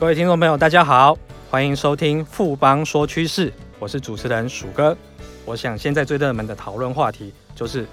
各位听众朋友，大家好，欢迎收听富邦说趋势，我是主持人鼠哥。我想现在最热门的讨论话题就是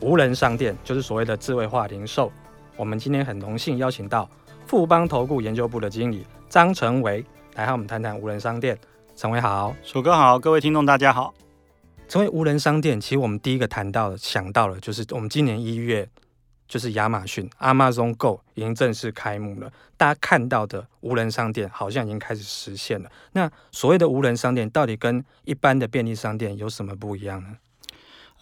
无人商店，就是所谓的智慧化零售。我们今天很荣幸邀请到富邦投顾研究部的经理张成维来和我们谈谈无人商店。成维好，鼠哥好，各位听众大家好。成为无人商店，其实我们第一个谈到的、想到的，就是我们今年一月。就是亚马逊 Amazon Go 已经正式开幕了，大家看到的无人商店好像已经开始实现了。那所谓的无人商店到底跟一般的便利商店有什么不一样呢？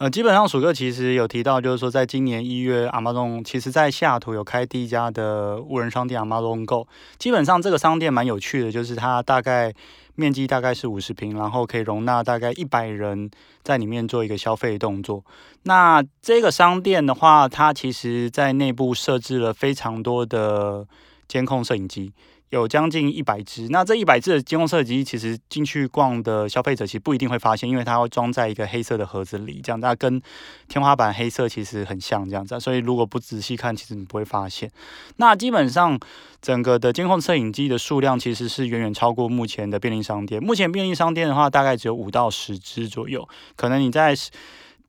呃，基本上鼠哥其实有提到，就是说在今年一月，Amazon 其实在西雅图有开第一家的无人商店 Amazon Go。基本上这个商店蛮有趣的，就是它大概。面积大概是五十平，然后可以容纳大概一百人在里面做一个消费动作。那这个商店的话，它其实在内部设置了非常多的监控摄影机。有将近一百只，那这一百只的监控摄影机，其实进去逛的消费者其实不一定会发现，因为它会装在一个黑色的盒子里，这样它跟天花板黑色其实很像这样子，所以如果不仔细看，其实你不会发现。那基本上整个的监控摄影机的数量其实是远远超过目前的便利商店。目前便利商店的话，大概只有五到十只左右，可能你在。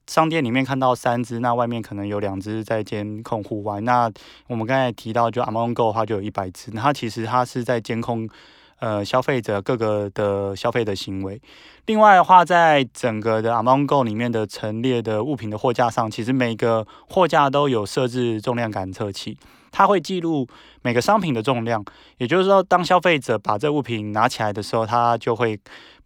商店里面看到三只，那外面可能有两只在监控户外。那我们刚才提到，就 Amazon Go 的话就有一百只，它其实它是在监控呃消费者各个的消费的行为。另外的话，在整个的 Amazon Go 里面的陈列的物品的货架上，其实每个货架都有设置重量感测器，它会记录每个商品的重量。也就是说，当消费者把这物品拿起来的时候，它就会。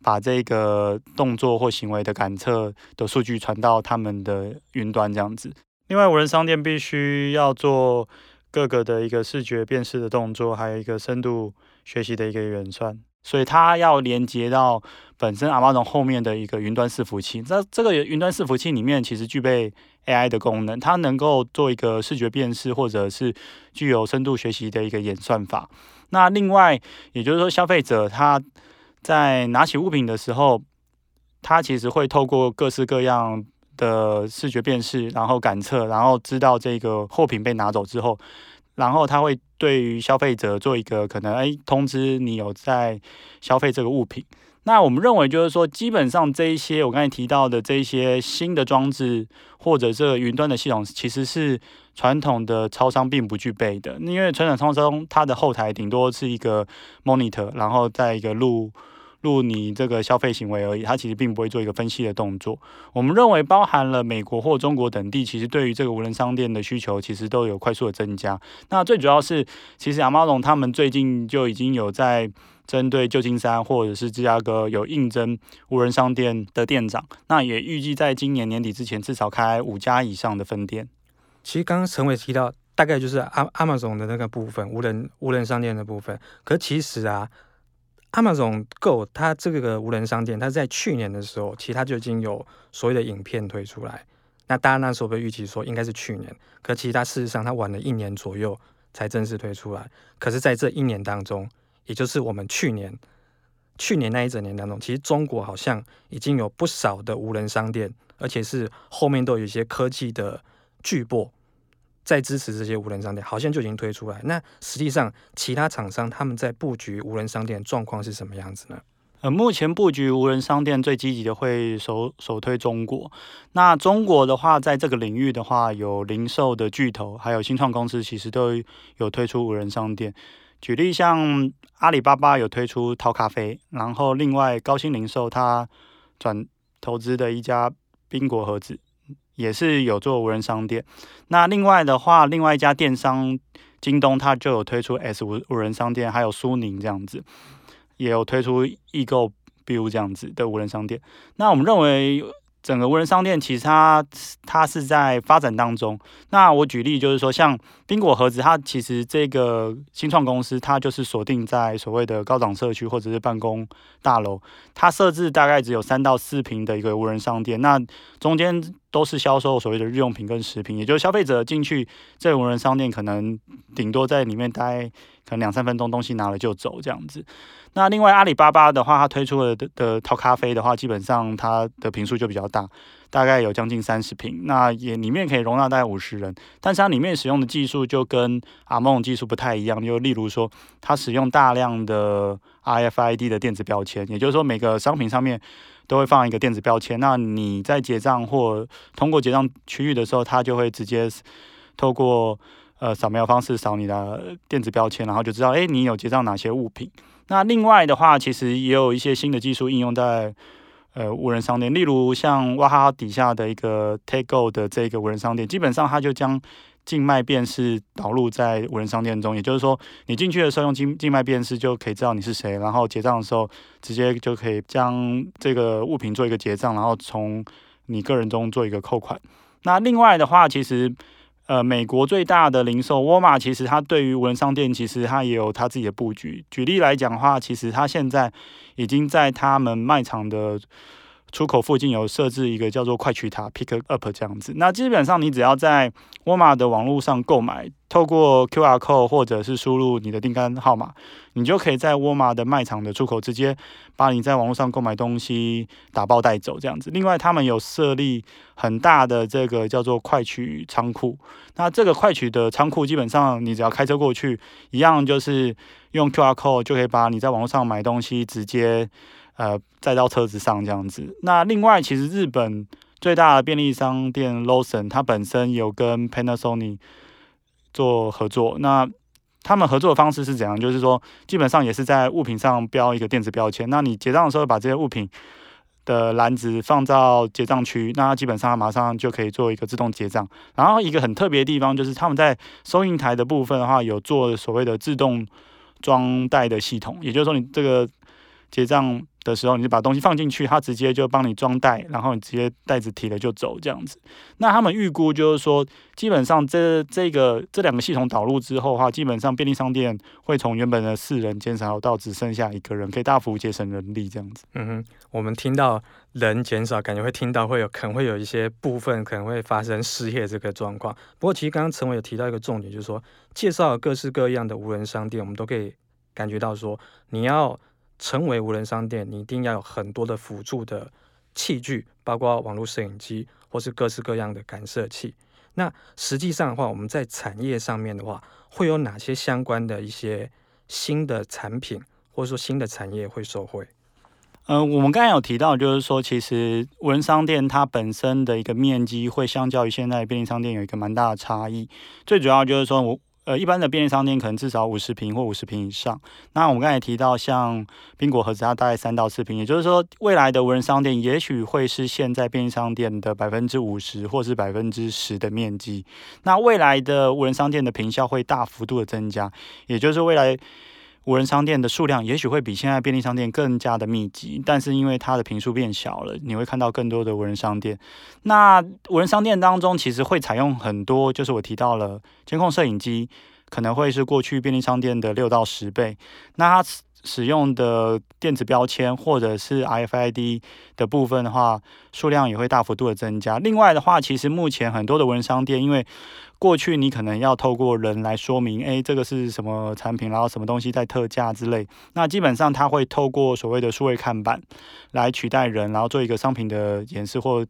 把这个动作或行为的感测的数据传到他们的云端，这样子。另外，无人商店必须要做各个的一个视觉辨识的动作，还有一个深度学习的一个演算，所以它要连接到本身 Amazon 后面的一个云端伺服器。那这个云端伺服器里面其实具备 AI 的功能，它能够做一个视觉辨识，或者是具有深度学习的一个演算法。那另外，也就是说，消费者他。在拿起物品的时候，它其实会透过各式各样的视觉辨识，然后感测，然后知道这个货品被拿走之后，然后它会对于消费者做一个可能，哎，通知你有在消费这个物品。那我们认为就是说，基本上这一些我刚才提到的这一些新的装置或者这云端的系统，其实是传统的超商并不具备的，因为传统超商它的后台顶多是一个 monitor，然后再一个录。录你这个消费行为而已，它其实并不会做一个分析的动作。我们认为，包含了美国或中国等地，其实对于这个无人商店的需求，其实都有快速的增加。那最主要是，其实亚马逊他们最近就已经有在针对旧金山或者是芝加哥有应征无人商店的店长，那也预计在今年年底之前至少开五家以上的分店。其实刚刚陈伟提到，大概就是 Amazon 的那个部分，无人无人商店的部分。可其实啊。Amazon Go 它这个无人商店，它在去年的时候，其实它就已经有所谓的影片推出来。那大家那时候被预期说应该是去年，可其实它事实上它晚了一年左右才正式推出来。可是，在这一年当中，也就是我们去年去年那一整年当中，其实中国好像已经有不少的无人商店，而且是后面都有一些科技的巨擘。在支持这些无人商店，好像就已经推出来。那实际上，其他厂商他们在布局无人商店状况是什么样子呢？呃，目前布局无人商店最积极的会首首推中国。那中国的话，在这个领域的话，有零售的巨头，还有新创公司，其实都有推出无人商店。举例像阿里巴巴有推出淘咖啡，然后另外高新零售它转投资的一家宾果盒子。也是有做无人商店，那另外的话，另外一家电商京东，它就有推出 S 无无人商店，还有苏宁这样子，也有推出易购 B 屋这样子的无人商店。那我们认为。整个无人商店其实它它是在发展当中。那我举例就是说，像宾果盒子，它其实这个新创公司，它就是锁定在所谓的高档社区或者是办公大楼，它设置大概只有三到四平的一个无人商店。那中间都是销售所谓的日用品跟食品，也就是消费者进去这无人商店，可能顶多在里面待可能两三分钟，东西拿了就走这样子。那另外阿里巴巴的话，它推出了的的淘咖啡的话，基本上它的坪数就比较大，大概有将近三十瓶，那也里面可以容纳大概五十人，但是它里面使用的技术就跟阿梦技术不太一样，就例如说它使用大量的 RFID 的电子标签，也就是说每个商品上面都会放一个电子标签，那你在结账或通过结账区域的时候，它就会直接透过呃扫描方式扫你的电子标签，然后就知道哎你有结账哪些物品。那另外的话，其实也有一些新的技术应用在呃无人商店，例如像娃哈哈底下的一个 TakeGo 的这个无人商店，基本上它就将静脉辨识导入在无人商店中，也就是说，你进去的时候用静静脉辨识就可以知道你是谁，然后结账的时候直接就可以将这个物品做一个结账，然后从你个人中做一个扣款。那另外的话，其实。呃，美国最大的零售沃尔玛，其实它对于无人商店，其实它也有它自己的布局。举例来讲的话，其实它现在已经在他们卖场的出口附近有设置一个叫做快取塔 （Pick Up） 这样子。那基本上你只要在沃尔玛的网络上购买，透过 QR code 或者是输入你的订单号码，你就可以在沃尔玛的卖场的出口直接把你在网络上购买东西打包带走这样子。另外，他们有设立很大的这个叫做快取仓库。那这个快取的仓库基本上你只要开车过去，一样就是用 QR code 就可以把你在网络上买东西直接呃载到车子上这样子。那另外，其实日本最大的便利商店 Lawson 它本身有跟 Panasonic 做合作，那他们合作的方式是怎样？就是说，基本上也是在物品上标一个电子标签。那你结账的时候，把这些物品的篮子放到结账区，那基本上马上就可以做一个自动结账。然后一个很特别的地方，就是他们在收银台的部分的话，有做所谓的自动装袋的系统，也就是说，你这个结账。的时候，你就把东西放进去，他直接就帮你装袋，然后你直接袋子提了就走这样子。那他们预估就是说，基本上这这个这两个系统导入之后的话，基本上便利商店会从原本的四人减少到只剩下一个人，可以大幅节省人力这样子。嗯哼，我们听到人减少，感觉会听到会有可能会有一些部分可能会发生失业这个状况。不过其实刚刚陈伟有提到一个重点，就是说介绍各式各样的无人商店，我们都可以感觉到说你要。成为无人商店，你一定要有很多的辅助的器具，包括网络摄影机或是各式各样的感测器。那实际上的话，我们在产业上面的话，会有哪些相关的一些新的产品，或者说新的产业会受惠？嗯、呃，我们刚才有提到，就是说，其实无人商店它本身的一个面积会相较于现在便利商店有一个蛮大的差异。最主要就是说我。呃，一般的便利商店可能至少五十平或五十平以上。那我们刚才提到，像宾果盒子，它大概三到四平，也就是说，未来的无人商店也许会是现在便利商店的百分之五十或是百分之十的面积。那未来的无人商店的坪效会大幅度的增加，也就是未来。无人商店的数量也许会比现在便利商店更加的密集，但是因为它的坪数变小了，你会看到更多的无人商店。那无人商店当中，其实会采用很多，就是我提到了监控摄影机，可能会是过去便利商店的六到十倍。那它使用的电子标签或者是 RFID 的部分的话，数量也会大幅度的增加。另外的话，其实目前很多的无人商店，因为过去你可能要透过人来说明，诶，这个是什么产品，然后什么东西在特价之类。那基本上它会透过所谓的数位看板来取代人，然后做一个商品的演示或。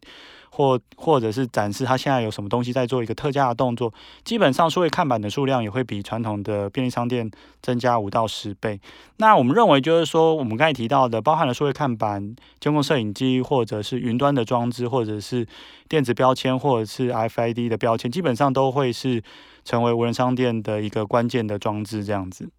或或者是展示它现在有什么东西在做一个特价的动作，基本上数位看板的数量也会比传统的便利商店增加五到十倍。那我们认为就是说，我们刚才提到的，包含了数位看板、监控摄影机，或者是云端的装置，或者是电子标签，或者是 FID 的标签，基本上都会是成为无人商店的一个关键的装置。这样子，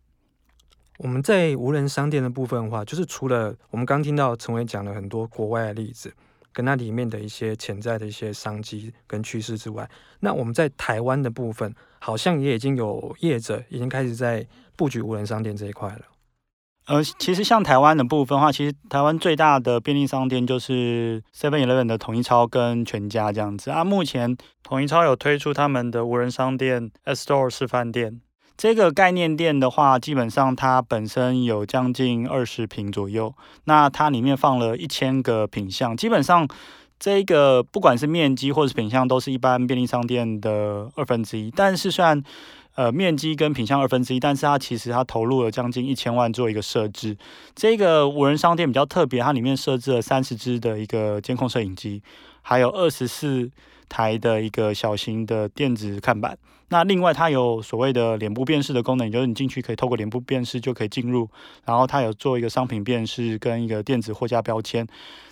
我们在无人商店的部分的话，就是除了我们刚听到陈伟讲了很多国外的例子。跟它里面的一些潜在的一些商机跟趋势之外，那我们在台湾的部分，好像也已经有业者已经开始在布局无人商店这一块了。呃，其实像台湾的部分的话，其实台湾最大的便利商店就是 Seven Eleven 的统一超跟全家这样子啊。目前统一超有推出他们的无人商店 S Store 示范店。这个概念店的话，基本上它本身有将近二十坪左右，那它里面放了一千个品项，基本上这个不管是面积或是品项，都是一般便利商店的二分之一。但是虽然呃面积跟品相二分之一，但是它其实它投入了将近一千万做一个设置。这个无人商店比较特别，它里面设置了三十支的一个监控摄影机，还有二十四台的一个小型的电子看板。那另外它有所谓的脸部辨识的功能，就是你进去可以透过脸部辨识就可以进入。然后它有做一个商品辨识跟一个电子货架标签。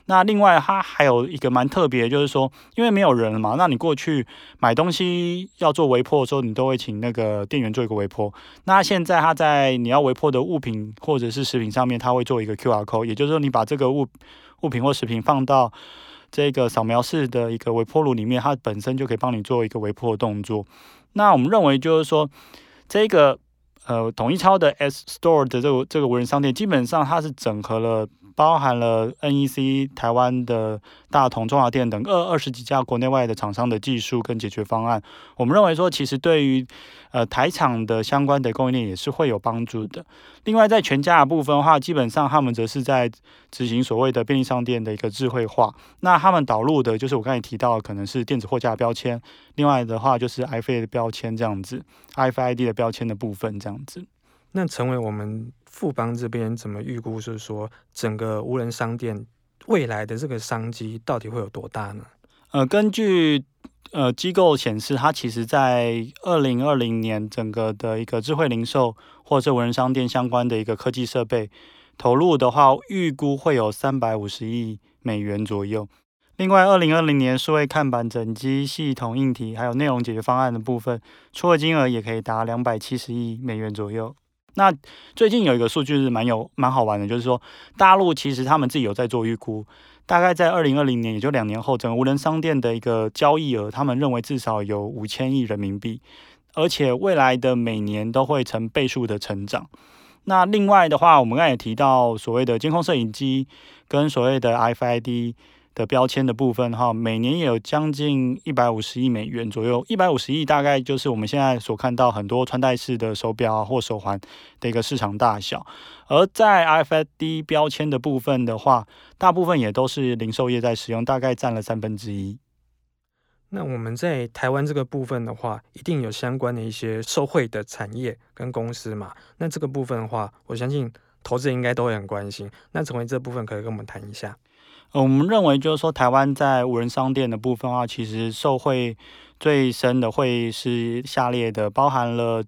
那另外它还有一个蛮特别，就是说因为没有人了嘛，那你过去买东西要做微破的时候，你都会请那个店员做一个微破。那现在它在你要微破的物品或者是食品上面，它会做一个 QR code，也就是说你把这个物物品或食品放到这个扫描式的一个微波炉里面，它本身就可以帮你做一个微波的动作。那我们认为就是说，这个呃统一超的 S Store 的这个这个无人商店，基本上它是整合了。包含了 NEC 台湾的大同、中华电等二二十几家国内外的厂商的技术跟解决方案，我们认为说，其实对于呃台厂的相关的供应链也是会有帮助的。另外，在全家的部分的话，基本上他们则是在执行所谓的便利商店的一个智慧化。那他们导入的就是我刚才提到，可能是电子货架标签，另外的话就是 RFID 的标签这样子，RFID 的标签的部分这样子。那成为我们富邦这边怎么预估？是说整个无人商店未来的这个商机到底会有多大呢？呃，根据呃机构显示，它其实在二零二零年整个的一个智慧零售或者无人商店相关的一个科技设备投入的话，预估会有三百五十亿美元左右。另外，二零二零年数位看板整机系统硬体还有内容解决方案的部分，出货金额也可以达两百七十亿美元左右。那最近有一个数据是蛮有蛮好玩的，就是说大陆其实他们自己有在做预估，大概在二零二零年，也就两年后，整个无人商店的一个交易额，他们认为至少有五千亿人民币，而且未来的每年都会成倍数的成长。那另外的话，我们刚才也提到所谓的监控摄影机跟所谓的 FID。的标签的部分哈，每年也有将近一百五十亿美元左右，一百五十亿大概就是我们现在所看到很多穿戴式的手表或手环的一个市场大小。而在 RFID 标签的部分的话，大部分也都是零售业在使用，大概占了三分之一。那我们在台湾这个部分的话，一定有相关的一些受惠的产业跟公司嘛？那这个部分的话，我相信投资人应该都会很关心。那成为这部分可以跟我们谈一下。我们认为，就是说，台湾在无人商店的部分的话，其实受惠最深的会是下列的，包含了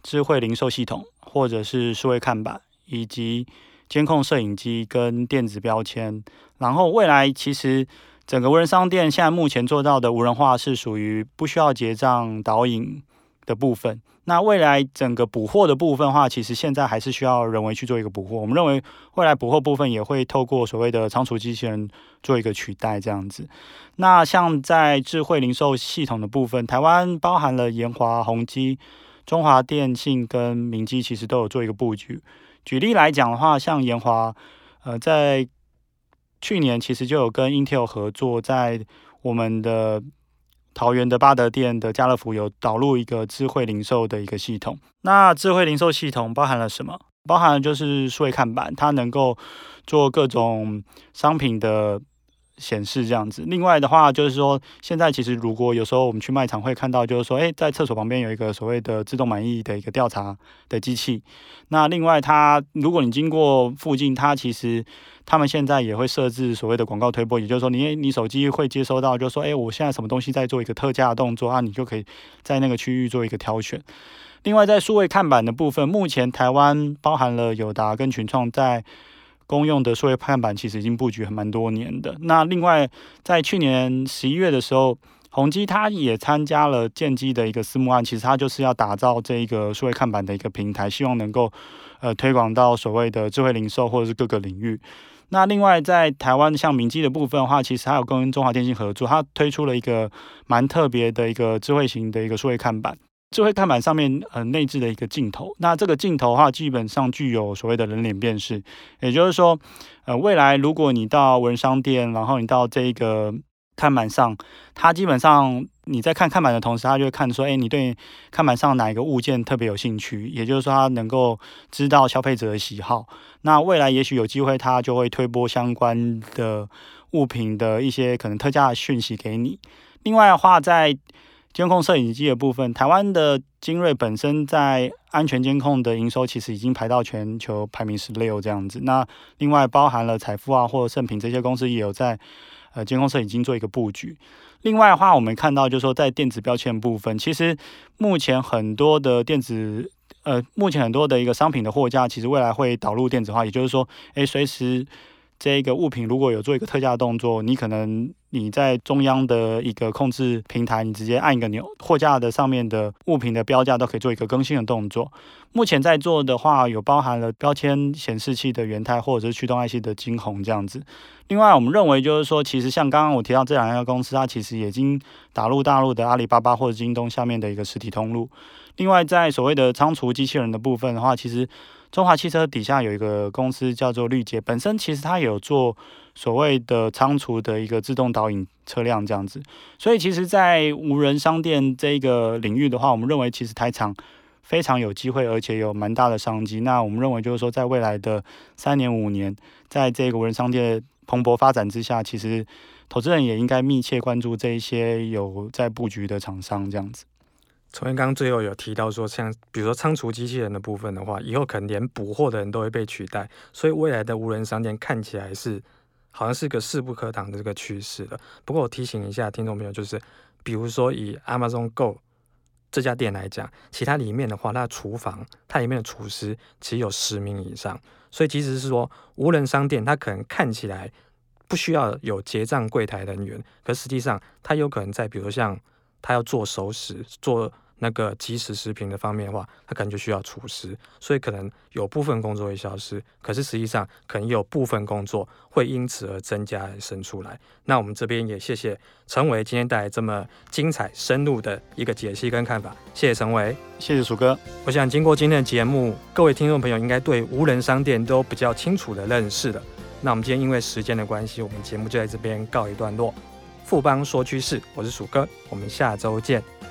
智慧零售系统，或者是数位看板，以及监控摄影机跟电子标签。然后未来其实整个无人商店现在目前做到的无人化是属于不需要结账导引的部分。那未来整个补货的部分的话，其实现在还是需要人为去做一个补货。我们认为未来补货部分也会透过所谓的仓储机器人做一个取代这样子。那像在智慧零售系统的部分，台湾包含了研华、宏基、中华电信跟明基，其实都有做一个布局。举例来讲的话，像研华，呃，在去年其实就有跟 Intel 合作，在我们的。桃园的八德店的家乐福有导入一个智慧零售的一个系统。那智慧零售系统包含了什么？包含了就是数位看板，它能够做各种商品的显示这样子。另外的话，就是说现在其实如果有时候我们去卖场会看到，就是说，诶，在厕所旁边有一个所谓的自动满意的一个调查的机器。那另外它，如果你经过附近，它其实。他们现在也会设置所谓的广告推播，也就是说，你你手机会接收到，就是说，哎，我现在什么东西在做一个特价的动作啊，你就可以在那个区域做一个挑选。另外，在数位看板的部分，目前台湾包含了友达跟群创在公用的数位看板，其实已经布局还蛮多年的。那另外，在去年十一月的时候，宏基它也参加了建机的一个私募案，其实它就是要打造这一个数位看板的一个平台，希望能够呃推广到所谓的智慧零售或者是各个领域。那另外，在台湾像明基的部分的话，其实还有跟中华电信合作，它推出了一个蛮特别的一个智慧型的一个数位看板。智慧看板上面呃内置的一个镜头，那这个镜头的话，基本上具有所谓的人脸辨识，也就是说，呃，未来如果你到文商店，然后你到这个。看板上，它基本上你在看看板的同时，它就会看说，哎，你对看板上哪一个物件特别有兴趣？也就是说，它能够知道消费者的喜好。那未来也许有机会，它就会推播相关的物品的一些可能特价的讯息给你。另外的话，在监控摄影机的部分，台湾的精锐本身在安全监控的营收其实已经排到全球排名十六这样子。那另外包含了财富啊或者盛品这些公司也有在呃监控摄影机做一个布局。另外的话，我们看到就是说在电子标签部分，其实目前很多的电子呃目前很多的一个商品的货架，其实未来会导入电子化，也就是说，诶随时。这一个物品如果有做一个特价动作，你可能你在中央的一个控制平台，你直接按一个钮，货架的上面的物品的标价都可以做一个更新的动作。目前在做的话，有包含了标签显示器的元态或者是驱动 IC 的晶宏这样子。另外，我们认为就是说，其实像刚刚我提到这两家公司，它其实已经打入大陆的阿里巴巴或者京东下面的一个实体通路。另外，在所谓的仓储机器人的部分的话，其实。中华汽车底下有一个公司叫做绿捷，本身其实它有做所谓的仓储的一个自动导引车辆这样子，所以其实，在无人商店这个领域的话，我们认为其实台厂非常有机会，而且有蛮大的商机。那我们认为就是说，在未来的三年五年，在这个无人商店蓬勃发展之下，其实投资人也应该密切关注这一些有在布局的厂商这样子。崇元刚最后有提到说，像比如说仓储机器人的部分的话，以后可能连补货的人都会被取代，所以未来的无人商店看起来是好像是个势不可挡的这个趋势了。不过我提醒一下听众朋友，就是比如说以 Amazon Go 这家店来讲，其他里面的话，它的厨房它里面的厨师其实有十名以上，所以即使是说无人商店，它可能看起来不需要有结账柜台人员，可实际上它有可能在比如说像它要做熟食做。那个即时食品的方面的话，它可能就需要厨师，所以可能有部分工作会消失，可是实际上可能有部分工作会因此而增加而生出来。那我们这边也谢谢陈伟今天带来这么精彩深入的一个解析跟看法，谢谢陈伟，谢谢鼠哥。我想经过今天的节目，各位听众朋友应该对无人商店都比较清楚的认识了。那我们今天因为时间的关系，我们节目就在这边告一段落。富邦说趋势，我是鼠哥，我们下周见。